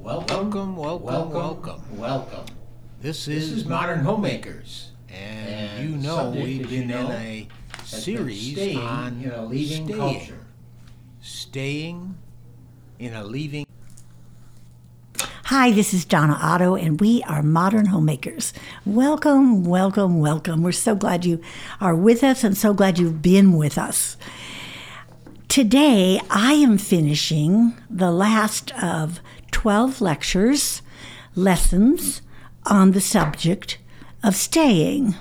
Welcome, welcome, welcome. Welcome. This This is is Modern Homemakers. and, and you know we've as you been in a been series staying on in a leaving staying, culture. staying in a leaving. Hi, this is Donna Otto, and we are Modern Homemakers. Welcome, welcome, welcome. We're so glad you are with us and so glad you've been with us. Today, I am finishing the last of 12 lectures, lessons on the subject of staying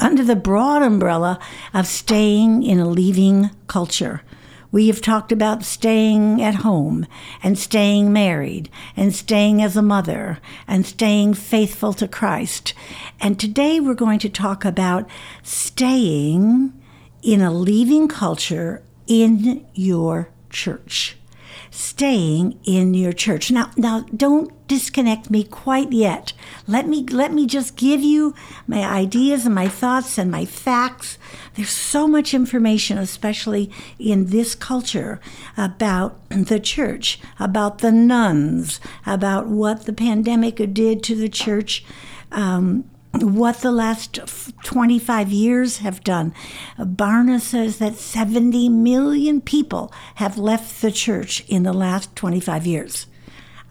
under the broad umbrella of staying in a leaving culture. We have talked about staying at home and staying married and staying as a mother and staying faithful to Christ. And today we're going to talk about staying in a leaving culture in your church staying in your church. Now, now don't disconnect me quite yet. Let me let me just give you my ideas and my thoughts and my facts. There's so much information, especially in this culture, about the church, about the nones, about what the pandemic did to the church. Um, what the last 25 years have done. Barna says that 70 million people have left the church in the last 25 years.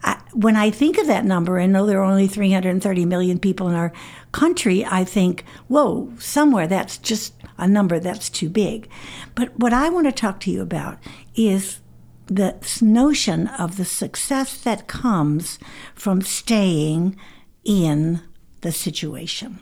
I, when I think of that number and know there are only 330 million people in our country, I think, whoa, somewhere that's just a number that's too big. But what I want to talk to you about is the notion of the success that comes from staying in the situation.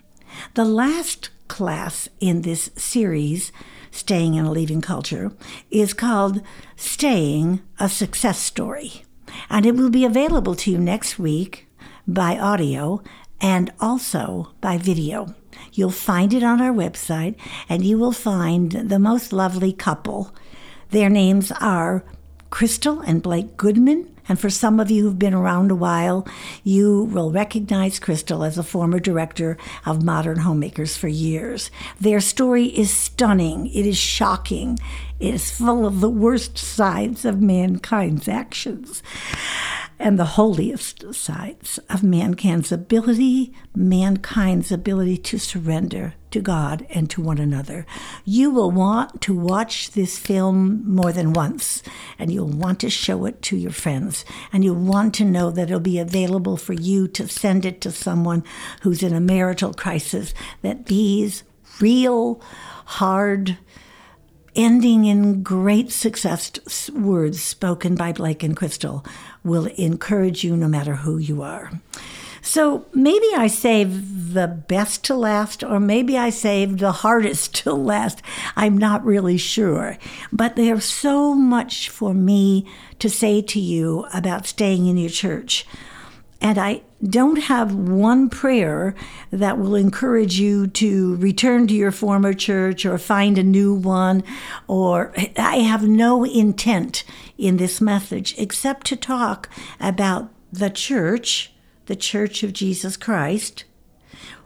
The last class in this series, Staying in a Leaving Culture, is called Staying a Success Story. And it will be available to you next week by audio and also by video. You'll find it on our website, and you will find the most lovely couple. Their names are Crystal and Blake Goodman. And for some of you who've been around a while, you will recognize Crystal as a former director of Modern Homemakers for years. Their story is stunning, it is shocking, it is full of the worst sides of mankind's actions and the holiest sides of mankind's ability, mankind's ability to surrender to God and to one another. You will want to watch this film more than once, and you'll want to show it to your friends, and you'll want to know that it'll be available for you to send it to someone who's in a marital crisis, that these real, hard, ending in great success words spoken by Blake and Crystal will encourage you no matter who you are. So maybe I saved the best to last, or maybe I saved the hardest to last. I'm not really sure. But there's so much for me to say to you about staying in your church. And I don't have one prayer that will encourage you to return to your former church or find a new one, or I have no intent in this message except to talk about the church, the church of Jesus Christ.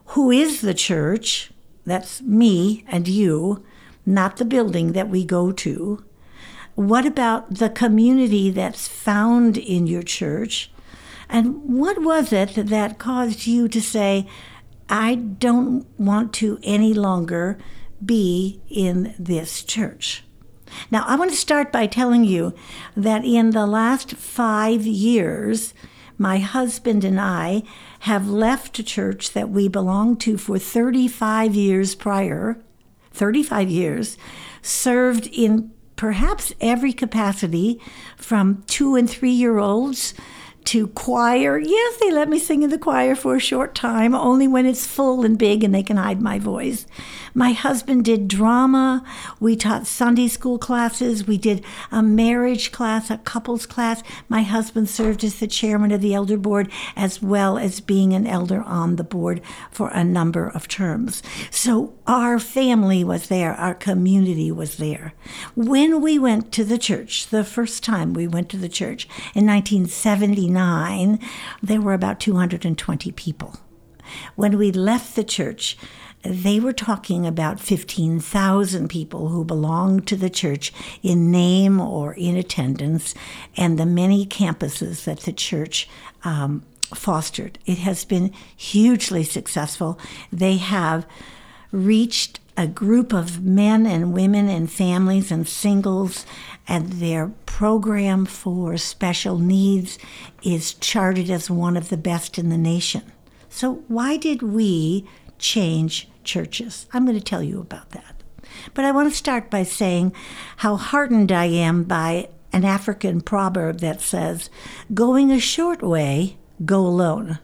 Who is the church? That's me and you, not the building that we go to. What about the community that's found in your church? And what was it that caused you to say, I don't want to any longer be in this church? Now, I want to start by telling you that in the last five years, my husband and I have left a church that we belonged to for 35 years prior, 35 years, served in perhaps every capacity from two and three year olds to choir. Yes, they let me sing in the choir for a short time, only when it's full and big and they can hide my voice. My husband did drama. We taught Sunday school classes. We did a marriage class, a couples class. My husband served as the chairman of the elder board, as well as being an elder on the board for a number of terms. So our family was there, our community was there. When we went to the church, the first time we went to the church in 1979, there were about 220 people. When we left the church, they were talking about 15,000 people who belonged to the church in name or in attendance, and the many campuses that the church um, fostered. It has been hugely successful. They have reached a group of men and women and families and singles, and their program for special needs is charted as one of the best in the nation. So, why did we change churches. I'm going to tell you about that. But I want to start by saying how heartened I am by an African proverb that says, Going a short way, go alone.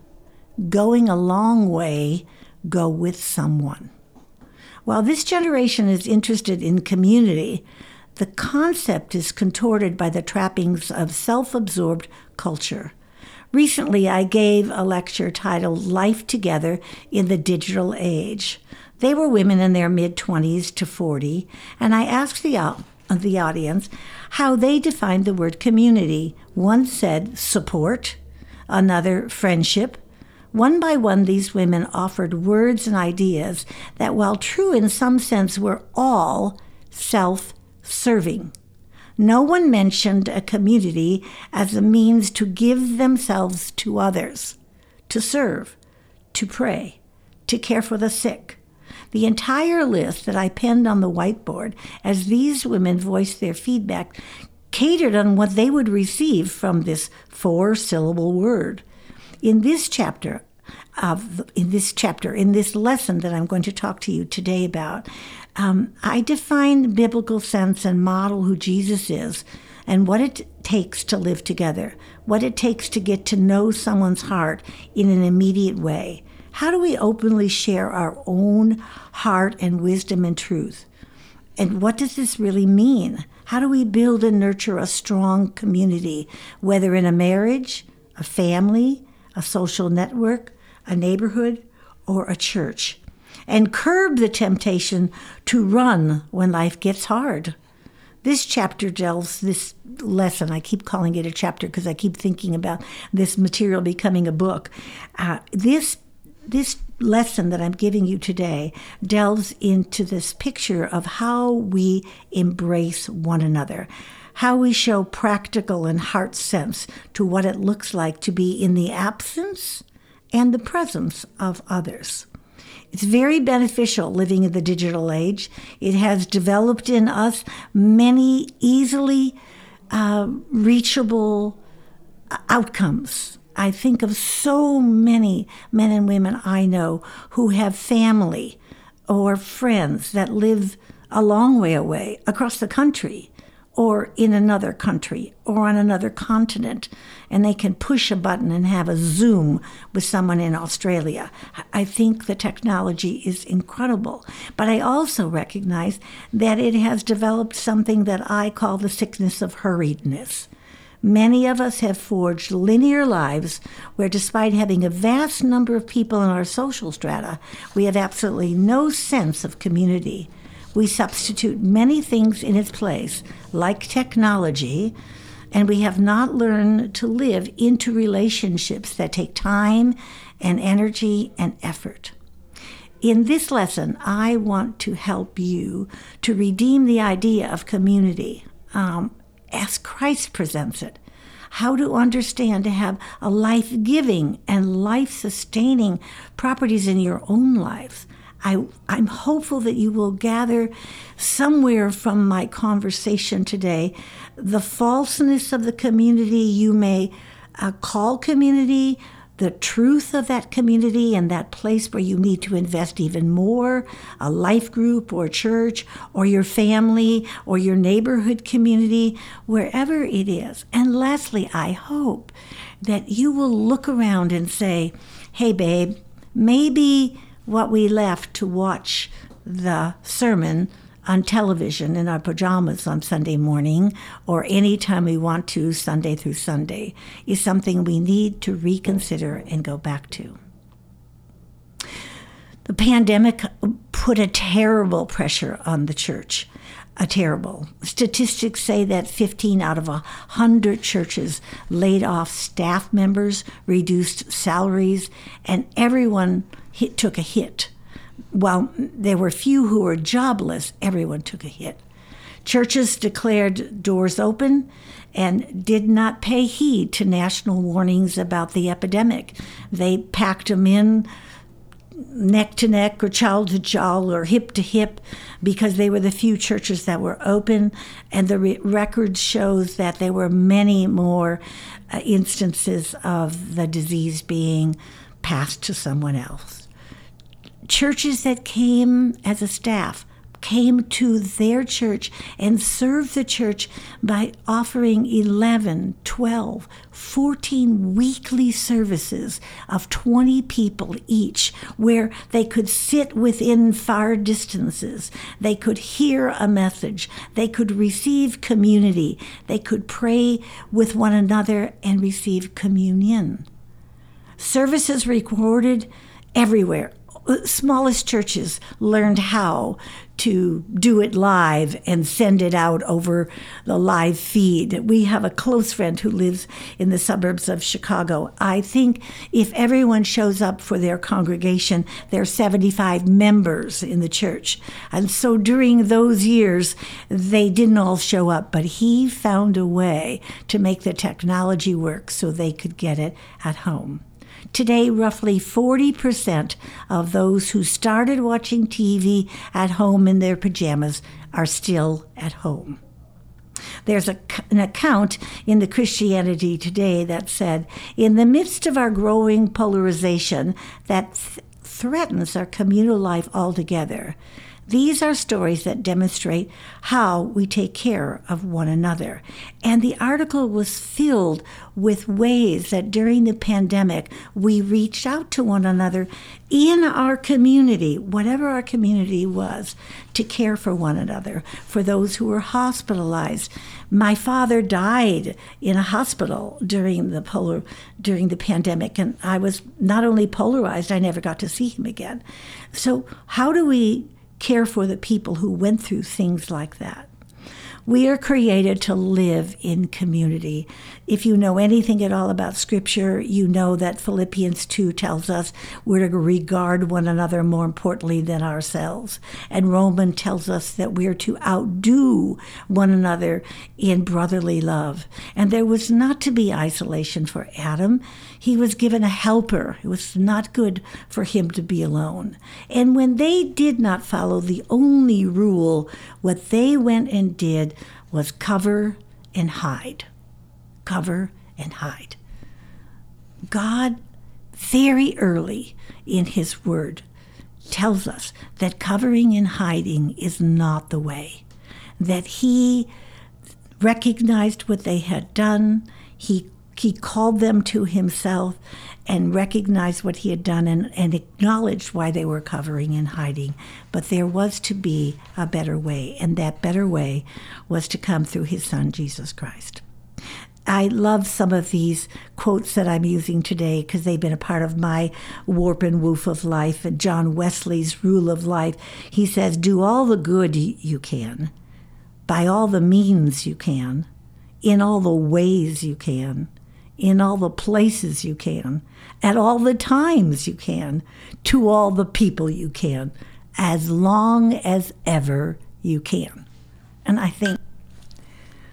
Going a long way, go with someone. While this generation is interested in community, the concept is contorted by the trappings of self absorbed culture. Recently, I gave a lecture titled Life Together in the Digital Age. They were women in their mid 20s to 40, and I asked the, uh, the audience how they defined the word community. One said support, another friendship. One by one, these women offered words and ideas that, while true in some sense, were all self serving. No one mentioned a community as a means to give themselves to others, to serve, to pray, to care for the sick. The entire list that I penned on the whiteboard as these women voiced their feedback catered on what they would receive from this four syllable word. In this chapter, of in this chapter, in this lesson that I'm going to talk to you today about, um, I define the biblical sense and model who Jesus is and what it takes to live together, what it takes to get to know someone's heart in an immediate way. How do we openly share our own heart and wisdom and truth? And what does this really mean? How do we build and nurture a strong community, whether in a marriage, a family, a social network, a neighborhood, or a church? And curb the temptation to run when life gets hard. This chapter delves this lesson. I keep calling it a chapter because I keep thinking about this material becoming a book. Uh, this this lesson that I'm giving you today delves into this picture of how we embrace one another, how we show practical and heart sense to what it looks like to be in the absence and the presence of others. It's very beneficial living in the digital age. It has developed in us many easily uh, reachable outcomes. I think of so many men and women I know who have family or friends that live a long way away across the country or in another country or on another continent, and they can push a button and have a Zoom with someone in Australia. I think the technology is incredible. But I also recognize that it has developed something that I call the sickness of hurriedness. Many of us have forged linear lives where, despite having a vast number of people in our social strata, we have absolutely no sense of community we substitute many things in its place, like technology, and we have not learned to live into relationships that take time and energy and effort. In this lesson, I want to help you to redeem the idea of community um, as Christ presents it. How to understand to have a life giving and life sustaining properties in your own life I, I'm hopeful that you will gather somewhere from my conversation today the falseness of the community you may uh, call community, the truth of that community and that place where you need to invest even more a life group or church or your family or your neighborhood community, wherever it is. And lastly, I hope that you will look around and say, hey, babe, maybe what we left to watch the sermon on television in our pajamas on Sunday morning or any time we want to, Sunday through Sunday, is something we need to reconsider and go back to. The pandemic put a terrible pressure on the church. A terrible. Statistics say that 15 out of 100 churches laid off staff members, reduced salaries, and everyone hit, took a hit while there were few who were jobless, everyone took a hit. Churches declared doors open and did not pay heed to national warnings about the epidemic. They packed them in neck to neck or child to child or hip to hip because they were the few churches that were open and the re- record shows that there were many more uh, instances of the disease being passed to someone else churches that came as a staff came to their church and served the church by offering 11, 12, 14 weekly services of 20 people each, where they could sit within far distances. They could hear a message. They could receive community. They could pray with one another and receive communion. Services recorded everywhere smallest churches learned how to do it live and send it out over the live feed. We have a close friend who lives in the suburbs of Chicago. I think if everyone shows up for their congregation, there are 75 members in the church. And so during those years, they didn't all show up, but he found a way to make the technology work so they could get it at home. Today, roughly 40% of those who started watching TV at home in their pajamas are still at home. There's a, an account in the Christianity Today that said, in the midst of our growing polarization that th- threatens our communal life altogether, these are stories that demonstrate how we take care of one another. And the article was filled with ways that during the pandemic we reached out to one another in our community, whatever our community was, to care for one another, for those who were hospitalized. My father died in a hospital during the polar during the pandemic, and I was not only polarized, I never got to see him again. So how do we care for the people who went through things like that. We are created to live in community. If you know anything at all about Scripture, you know that Philippians 2 tells us we're to regard one another more importantly than ourselves. And Romans tells us that we're to outdo one another in brotherly love. And there was not to be isolation for Adam. He was given a helper. It was not good for him to be alone. And when they did not follow the only rule, what they went and did was cover and hide. Cover and hide. God, very early in His Word, tells us that covering and hiding is not the way, that He recognized what they had done, He he called them to himself and recognized what he had done and, and acknowledged why they were covering and hiding. But there was to be a better way, and that better way was to come through his son, Jesus Christ. I love some of these quotes that I'm using today because they've been a part of my warp and woof of life. And John Wesley's rule of life, he says, Do all the good you can, by all the means you can, in all the ways you can, in all the places you can, at all the times you can, to all the people you can, as long as ever you can. And I think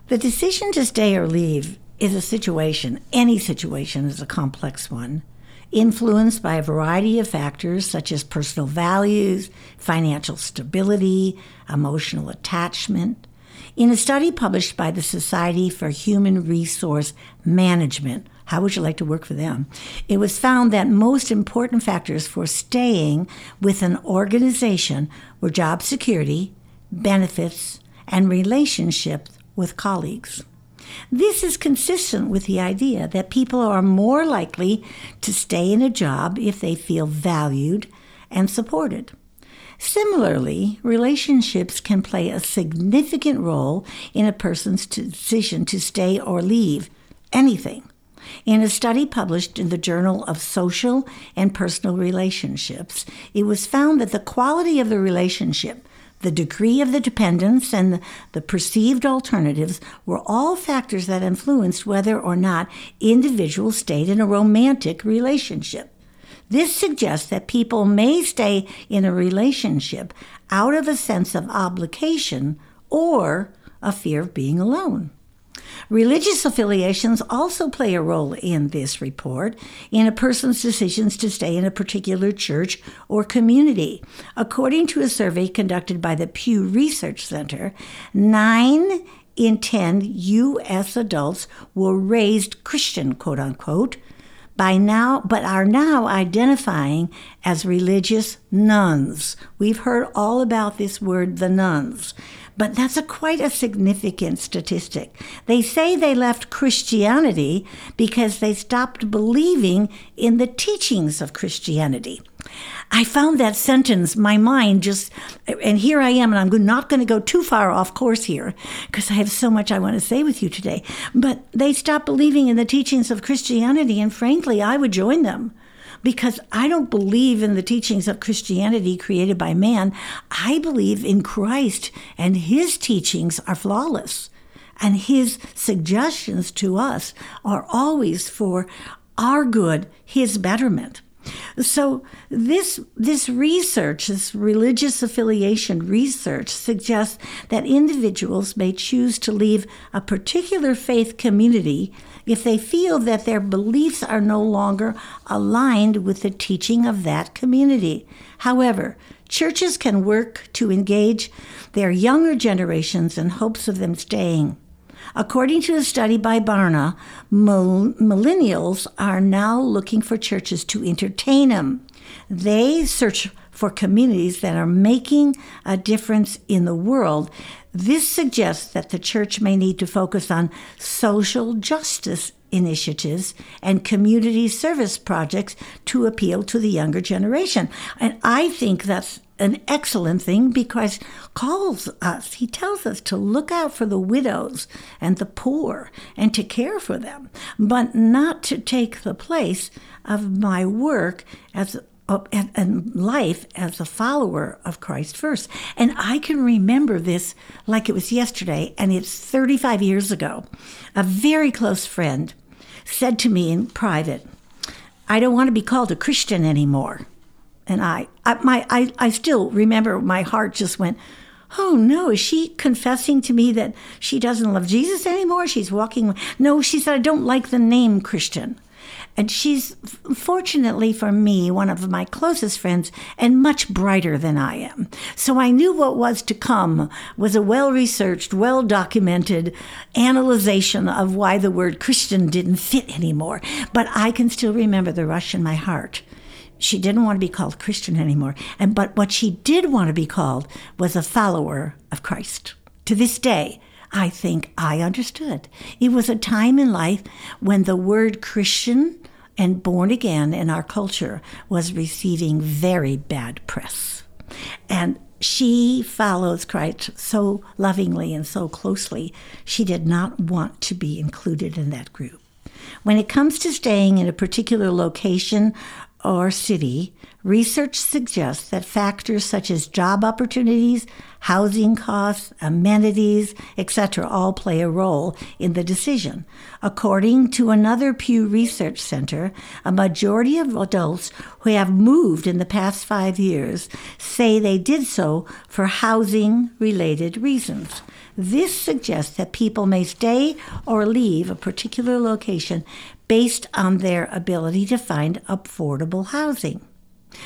the decision to stay or leave is a situation, any situation is a complex one, influenced by a variety of factors such as personal values, financial stability, emotional attachment, in a study published by the Society for Human Resource Management, How would you like to work for them? It was found that most important factors for staying with an organization were job security, benefits, and relationships with colleagues. This is consistent with the idea that people are more likely to stay in a job if they feel valued and supported. Similarly, relationships can play a significant role in a person's decision to stay or leave anything. In a study published in the Journal of Social and Personal Relationships, it was found that the quality of the relationship, the degree of the dependence, and the perceived alternatives were all factors that influenced whether or not individuals stayed in a romantic relationship. This suggests that people may stay in a relationship out of a sense of obligation or a fear of being alone. Religious affiliations also play a role in this report in a person's decisions to stay in a particular church or community. According to a survey conducted by the Pew Research Center, nine in 10 U.S. adults were raised Christian, quote unquote, by now, but are now identifying as religious nones. We've heard all about this word, the nones, but that's a quite a significant statistic. They say they left Christianity because they stopped believing in the teachings of Christianity. I found that sentence, my mind just, and here I am, and I'm not going to go too far off course here because I have so much I want to say with you today. But they stopped believing in the teachings of Christianity, and frankly, I would join them because I don't believe in the teachings of Christianity created by man. I believe in Christ, and his teachings are flawless. And his suggestions to us are always for our good, his betterment. So this this research, this religious affiliation research suggests that individuals may choose to leave a particular faith community if they feel that their beliefs are no longer aligned with the teaching of that community. However, churches can work to engage their younger generations in hopes of them staying. According to a study by Barna, millennials are now looking for churches to entertain them. They search for communities that are making a difference in the world. This suggests that the church may need to focus on social justice initiatives and community service projects to appeal to the younger generation. And I think that's an excellent thing because calls us he tells us to look out for the widows and the poor and to care for them but not to take the place of my work as uh, and life as a follower of Christ first. And I can remember this like it was yesterday, and it's 35 years ago. A very close friend said to me in private, I don't want to be called a Christian anymore. And I, I, my, I, I still remember my heart just went, oh no, is she confessing to me that she doesn't love Jesus anymore? She's walking. No, she said, I don't like the name Christian. And she's, fortunately for me, one of my closest friends and much brighter than I am. So I knew what was to come was a well researched, well documented analyzation of why the word Christian didn't fit anymore. But I can still remember the rush in my heart she didn't want to be called Christian anymore. And but what she did want to be called was a follower of Christ. To this day, I think I understood. It was a time in life when the word Christian and born again in our culture was receiving very bad press. And she follows Christ so lovingly and so closely, she did not want to be included in that group. When it comes to staying in a particular location or city, research suggests that factors such as job opportunities, housing costs, amenities, etc., all play a role in the decision. According to another Pew Research Center, a majority of adults who have moved in the past five years say they did so for housing related reasons. This suggests that people may stay or leave a particular location based on their ability to find affordable housing.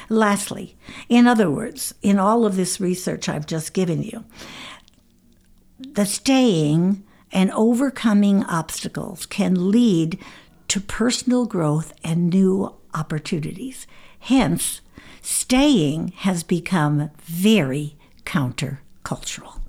Lastly, in other words, in all of this research I've just given you, the staying and overcoming obstacles can lead to personal growth and new opportunities. Hence, staying has become very countercultural.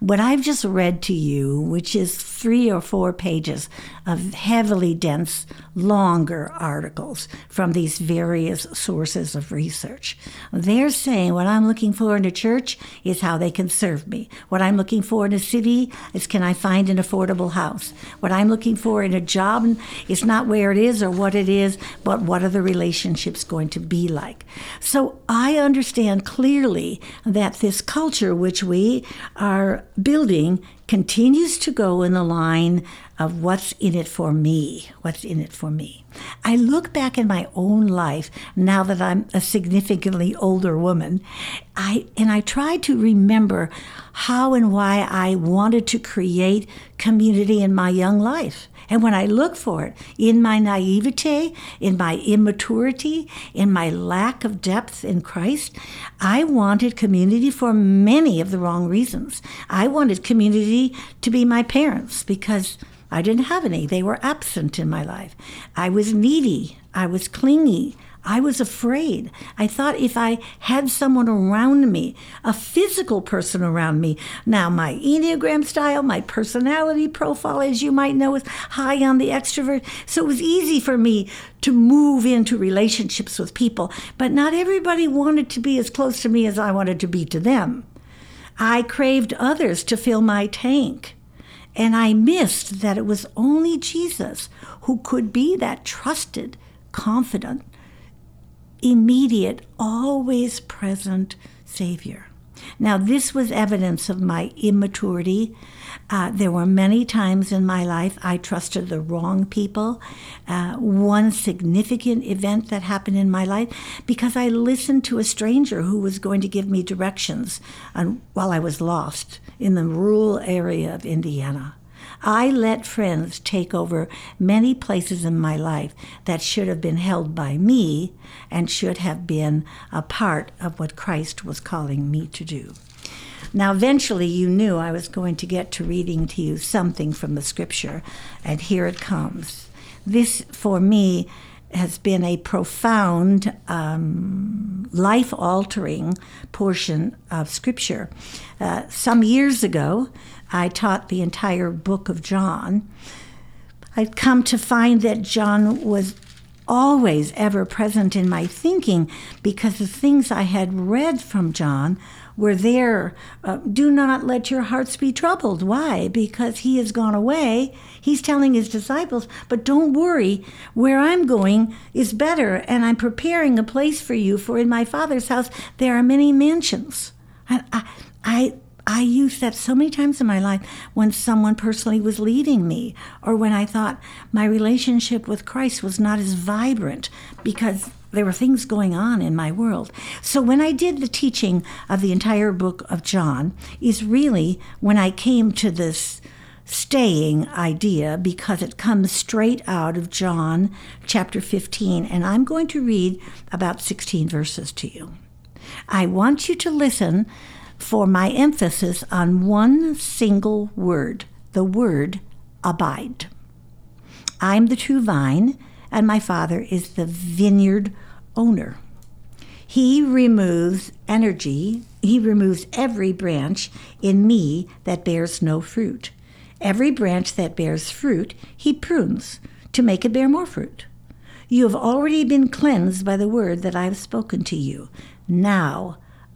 What I've just read to you, which is three or four pages of heavily dense, longer articles from these various sources of research, they're saying what I'm looking for in a church is how they can serve me. What I'm looking for in a city is can I find an affordable house. What I'm looking for in a job is not where it is or what it is, but what are the relationships going to be like. So I understand clearly that this culture, which we are building continues to go in the line of what's in it for me, what's in it for me. I look back in my own life now that I'm a significantly older woman, I and I try to remember how and why I wanted to create community in my young life. And when I look for it in my naivete, in my immaturity, in my lack of depth in Christ, I wanted community for many of the wrong reasons. I wanted community to be my parents because I didn't have any. They were absent in my life. I was needy. I was clingy. I was afraid. I thought if I had someone around me, a physical person around me. Now, my Enneagram style, my personality profile, as you might know, is high on the extrovert. So it was easy for me to move into relationships with people. But not everybody wanted to be as close to me as I wanted to be to them. I craved others to fill my tank. And I missed that it was only Jesus who could be that trusted, confident, immediate, always present Savior. Now, this was evidence of my immaturity. Uh, there were many times in my life I trusted the wrong people. Uh, one significant event that happened in my life because I listened to a stranger who was going to give me directions on, while I was lost in the rural area of Indiana. I let friends take over many places in my life that should have been held by me and should have been a part of what Christ was calling me to do. Now, eventually, you knew I was going to get to reading to you something from the scripture, and here it comes. This, for me, has been a profound, um, life altering portion of Scripture. Uh, some years ago, I taught the entire book of John. I'd come to find that John was always ever present in my thinking because the things I had read from John were there. Uh, Do not let your hearts be troubled. Why? Because he has gone away. He's telling his disciples, but don't worry, where I'm going is better, and I'm preparing a place for you, for in my Father's house there are many mansions. I, I, I I used that so many times in my life when someone personally was leading me, or when I thought my relationship with Christ was not as vibrant because there were things going on in my world. So when I did the teaching of the entire book of John, is really when I came to this staying idea because it comes straight out of John chapter 15, and I'm going to read about 16 verses to you. I want you to listen for my emphasis on one single word the word abide. I'm the true vine, and my Father is the vineyard owner. He removes energy, he removes every branch in me that bears no fruit. Every branch that bears fruit, he prunes to make it bear more fruit. You have already been cleansed by the word that I have spoken to you. Now,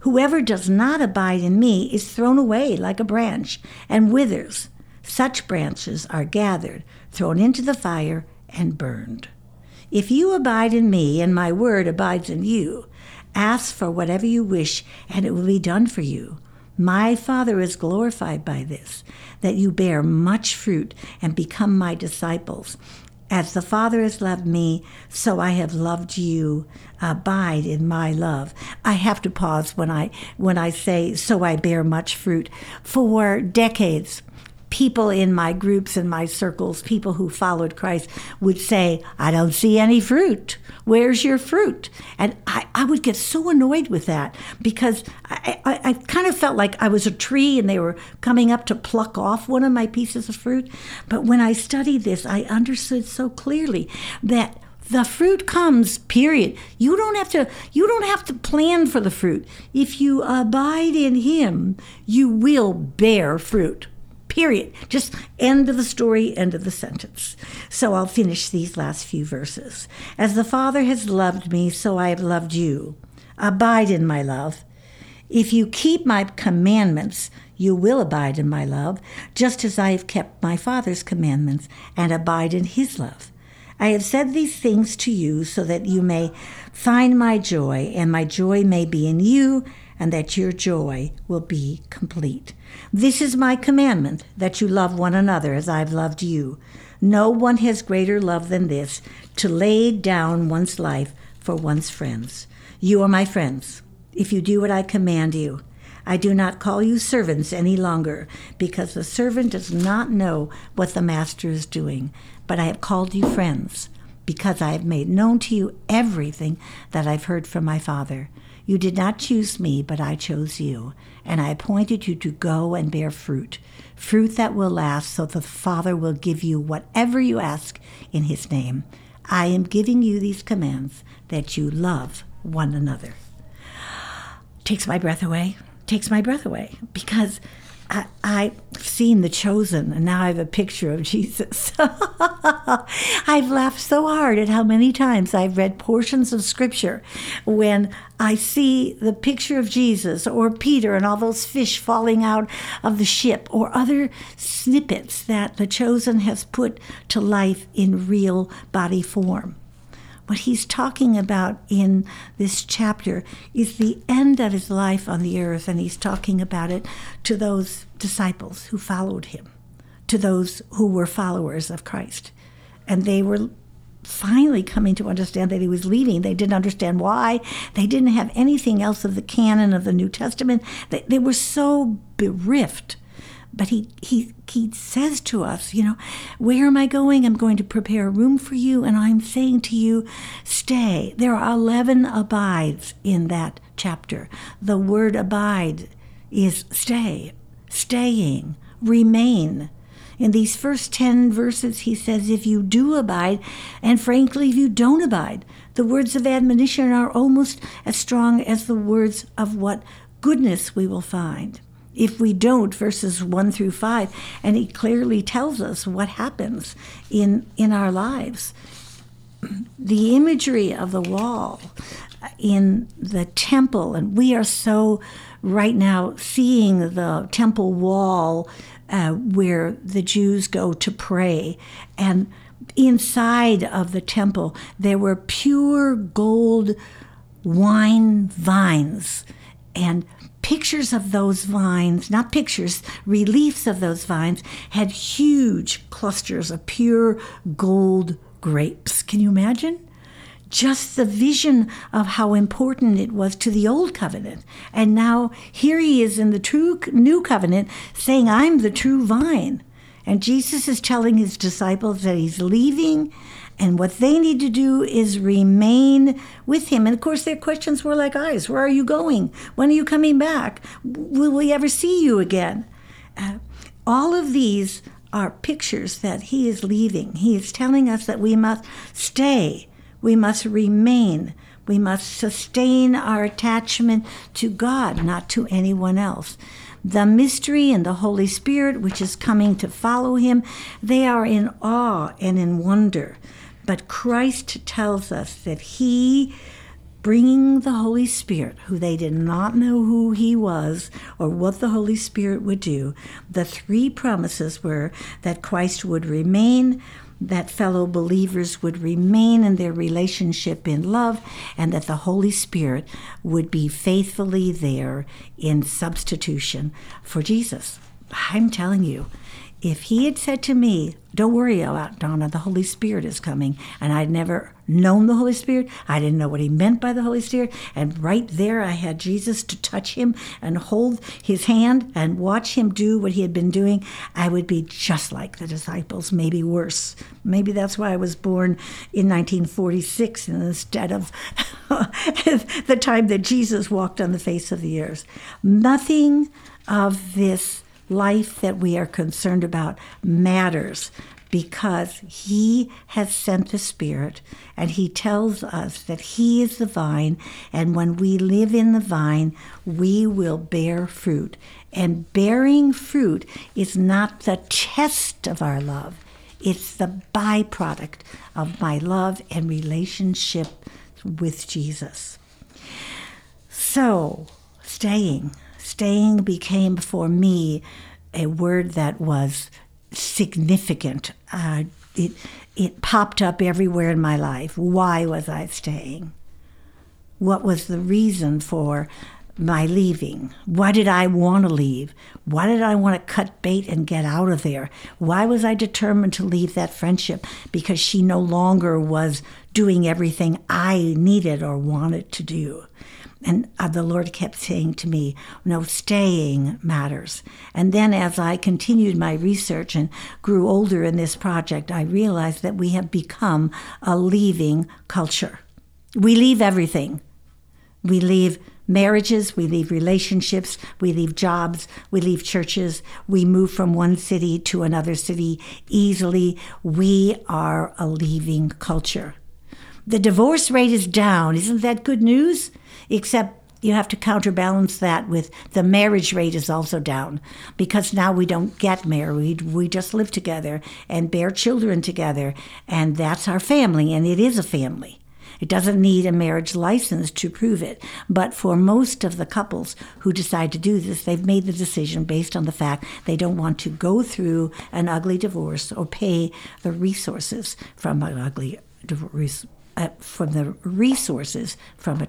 Whoever does not abide in me is thrown away like a branch and withers. Such branches are gathered, thrown into the fire, and burned. If you abide in me and my word abides in you, ask for whatever you wish, and it will be done for you. My Father is glorified by this, that you bear much fruit and become my disciples. As the Father has loved me, so I have loved you. Abide in my love. I have to pause when I when I say so I bear much fruit. For decades, people in my groups and my circles, people who followed Christ, would say, I don't see any fruit. Where's your fruit? And I, I would get so annoyed with that because I, I, I kind of felt like I was a tree and they were coming up to pluck off one of my pieces of fruit. But when I studied this, I understood so clearly that the fruit comes period you don't have to you don't have to plan for the fruit if you abide in him you will bear fruit period. Just end of the story, end of the sentence. So I'll finish these last few verses. As the Father has loved me, so I have loved you. Abide in my love. If you keep my commandments, you will abide in my love, just as I have kept my Father's commandments and abide in his love. I have said these things to you so that you may find my joy, and my joy may be in you, and that your joy will be complete. This is my commandment that you love one another as I've loved you. No one has greater love than this to lay down one's life for one's friends. You are my friends if you do what I command you. I do not call you servants any longer, because the servant does not know what the master is doing. But I have called you friends, because I have made known to you everything that I've heard from my Father. You did not choose me, but I chose you, and I appointed you to go and bear fruit, fruit that will last, so the Father will give you whatever you ask in his name. I am giving you these commands that you love one another. Takes my breath away, takes my breath away, because I've seen The Chosen, and now I have a picture of Jesus. I've laughed so hard at how many times I've read portions of Scripture when I see the picture of Jesus or Peter and all those fish falling out of the ship or other snippets that The Chosen has put to life in real body form. What he's talking about in this chapter is the end of his life on the earth, and he's talking about it to those disciples who followed him, to those who were followers of Christ. And they were finally coming to understand that he was leaving. They didn't understand why. They didn't have anything else of the canon of the New Testament. They, they were so bereft but he, he, he says to us, you know, where am I going? I'm going to prepare a room for you, and I'm saying to you, stay. There are 11 abides in that chapter. The word abide is stay, staying, remain. In these first 10 verses, he says, if you do abide, and frankly, if you don't abide, the words of admonition are almost as strong as the words of what goodness we will find if we don't, verses 1 through 5. And he clearly tells us what happens in, in our lives. The imagery of the wall in the temple, and we are so right now seeing the temple wall uh, where the Jews go to pray. And inside of the temple, there were pure gold wine vines and pictures of those vines, not pictures, reliefs of those vines, had huge clusters of pure gold grapes. Can you imagine? Just the vision of how important it was to the old covenant. And now here he is in the true new covenant saying, I'm the true vine. And Jesus is telling his disciples that he's leaving and what they need to do is remain with him. And of course, their questions were like ours Where are you going? When are you coming back? Will we ever see you again? Uh, all of these are pictures that he is leaving. He is telling us that we must stay, we must remain, we must sustain our attachment to God, not to anyone else. The mystery and the Holy Spirit, which is coming to follow him, they are in awe and in wonder. But Christ tells us that He, bringing the Holy Spirit, who they did not know who He was or what the Holy Spirit would do, the three promises were that Christ would remain that fellow believers would remain in their relationship in love and that the Holy Spirit would be faithfully there in substitution for Jesus. I'm telling you, if he had said to me, Don't worry about Donna, the Holy Spirit is coming, and I'd never known the Holy Spirit, I didn't know what he meant by the Holy Spirit, and right there I had Jesus to touch him and hold his hand and watch him do what he had been doing, I would be just like the disciples, maybe worse. Maybe that's why I was born in 1946 instead of the time that Jesus walked on the face of the earth. Nothing of this life that we are concerned about matters because he has sent the Spirit and he tells us that he is the vine, and when we live in the vine, we will bear fruit. And bearing fruit is not the test of our love, it's the byproduct of my love and relationship with Jesus. So, staying. Staying became for me a word that was significant. Uh, it, it popped up everywhere in my life. Why was I staying? What was the reason for my leaving? Why did I want to leave? Why did I want to cut bait and get out of there? Why was I determined to leave that friendship? Because she no longer was doing everything I needed or wanted to do. And uh, the Lord kept saying to me, No, staying matters. And then as I continued my research and grew older in this project, I realized that we have become a leaving culture. We leave everything. We leave marriages, we leave relationships, we leave jobs, we leave churches, we move from one city to another city easily. We are a leaving culture. The divorce rate is down. Isn't that good news? Except you have to counterbalance that with the marriage rate is also down because now we don't get married. We just live together and bear children together, and that's our family, and it is a family. It doesn't need a marriage license to prove it. But for most of the couples who decide to do this, they've made the decision based on the fact they don't want to go through an ugly divorce or pay the resources from an ugly divorce, uh, from the resources from a,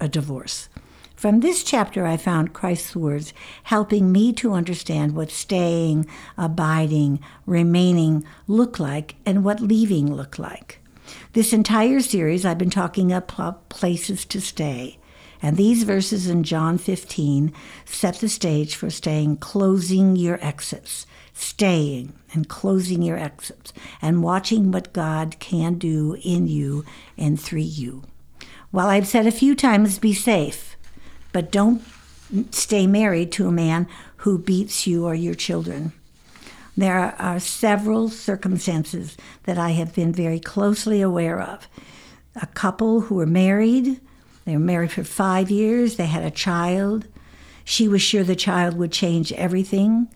a divorce. From this chapter, I found Christ's words helping me to understand what staying, abiding, remaining look like and what leaving look like. This entire series, I've been talking about places to stay. And these verses in John 15 set the stage for staying, closing your exits, staying and closing your exits, and watching what God can do in you and through you. While I've said a few times, be safe, but don't stay married to a man who beats you or your children. There are several circumstances that I have been very closely aware of. A couple who were married, they were married for five years, they had a child. She was sure the child would change everything.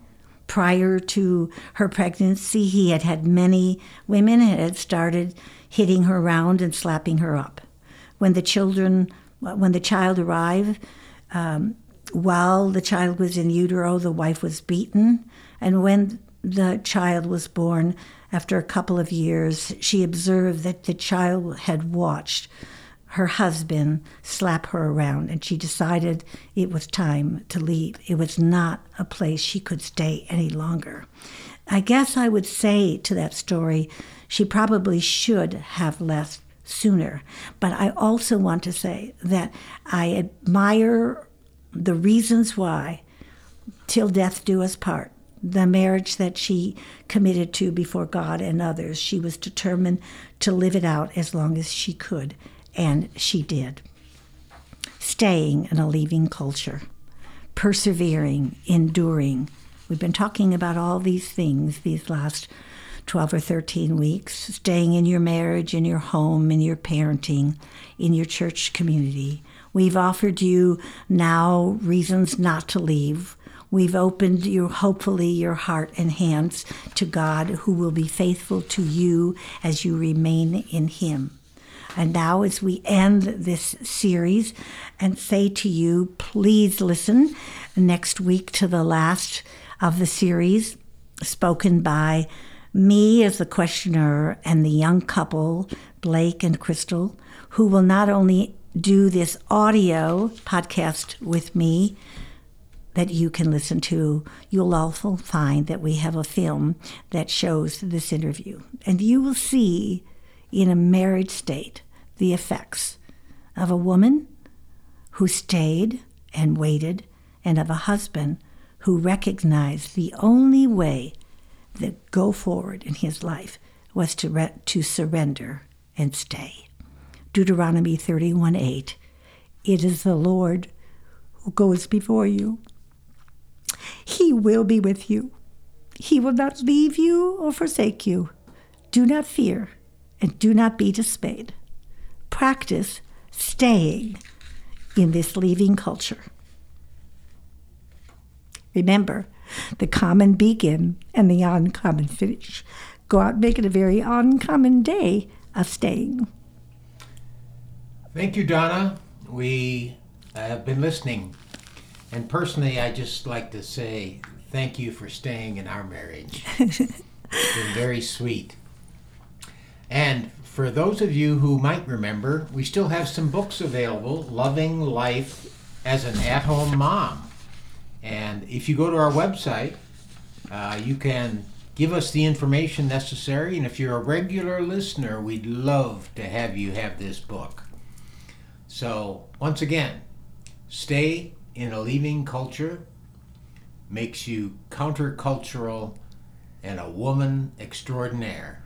Prior to her pregnancy, he had had many women and had started hitting her around and slapping her up. When the children, when the child arrived, um, while the child was in utero, the wife was beaten. And when the child was born, after a couple of years, she observed that the child had watched her husband slap her around, and she decided it was time to leave. It was not a place she could stay any longer. I guess I would say to that story, she probably should have left sooner. But I also want to say that I admire the reasons why, till death do us part, the marriage that she committed to before God and others. She was determined to live it out as long as she could, and she did. Staying in a leaving culture, persevering, enduring. We've been talking about all these things these last 12 or 13 weeks, staying in your marriage, in your home, in your parenting, in your church community. We've offered you now reasons not to leave We've opened you, hopefully, your heart and hands to God, who will be faithful to you as you remain in Him. And now, as we end this series and say to you, please listen next week to the last of the series, spoken by me as the questioner and the young couple, Blake and Crystal, who will not only do this audio podcast with me, that you can listen to. You'll also find that we have a film that shows this interview. And you will see in a married state the effects of a woman who stayed and waited, and of a husband who recognized the only way that go forward in his life was to, re- to surrender and stay. Deuteronomy 31 8. It is the Lord who goes before you. He will be with you. He will not leave you or forsake you. Do not fear and do not be dismayed. Practice staying in this leaving culture. Remember, the common begin and the uncommon finish. Go out and make it a very uncommon day of staying. Thank you, Donna. We uh, have been listening. And personally, I just like to say thank you for staying in our marriage. it's been very sweet. And for those of you who might remember, we still have some books available Loving Life as an At Home Mom. And if you go to our website, uh, you can give us the information necessary. And if you're a regular listener, we'd love to have you have this book. So, once again, stay in a leaving culture makes you countercultural and a woman extraordinaire.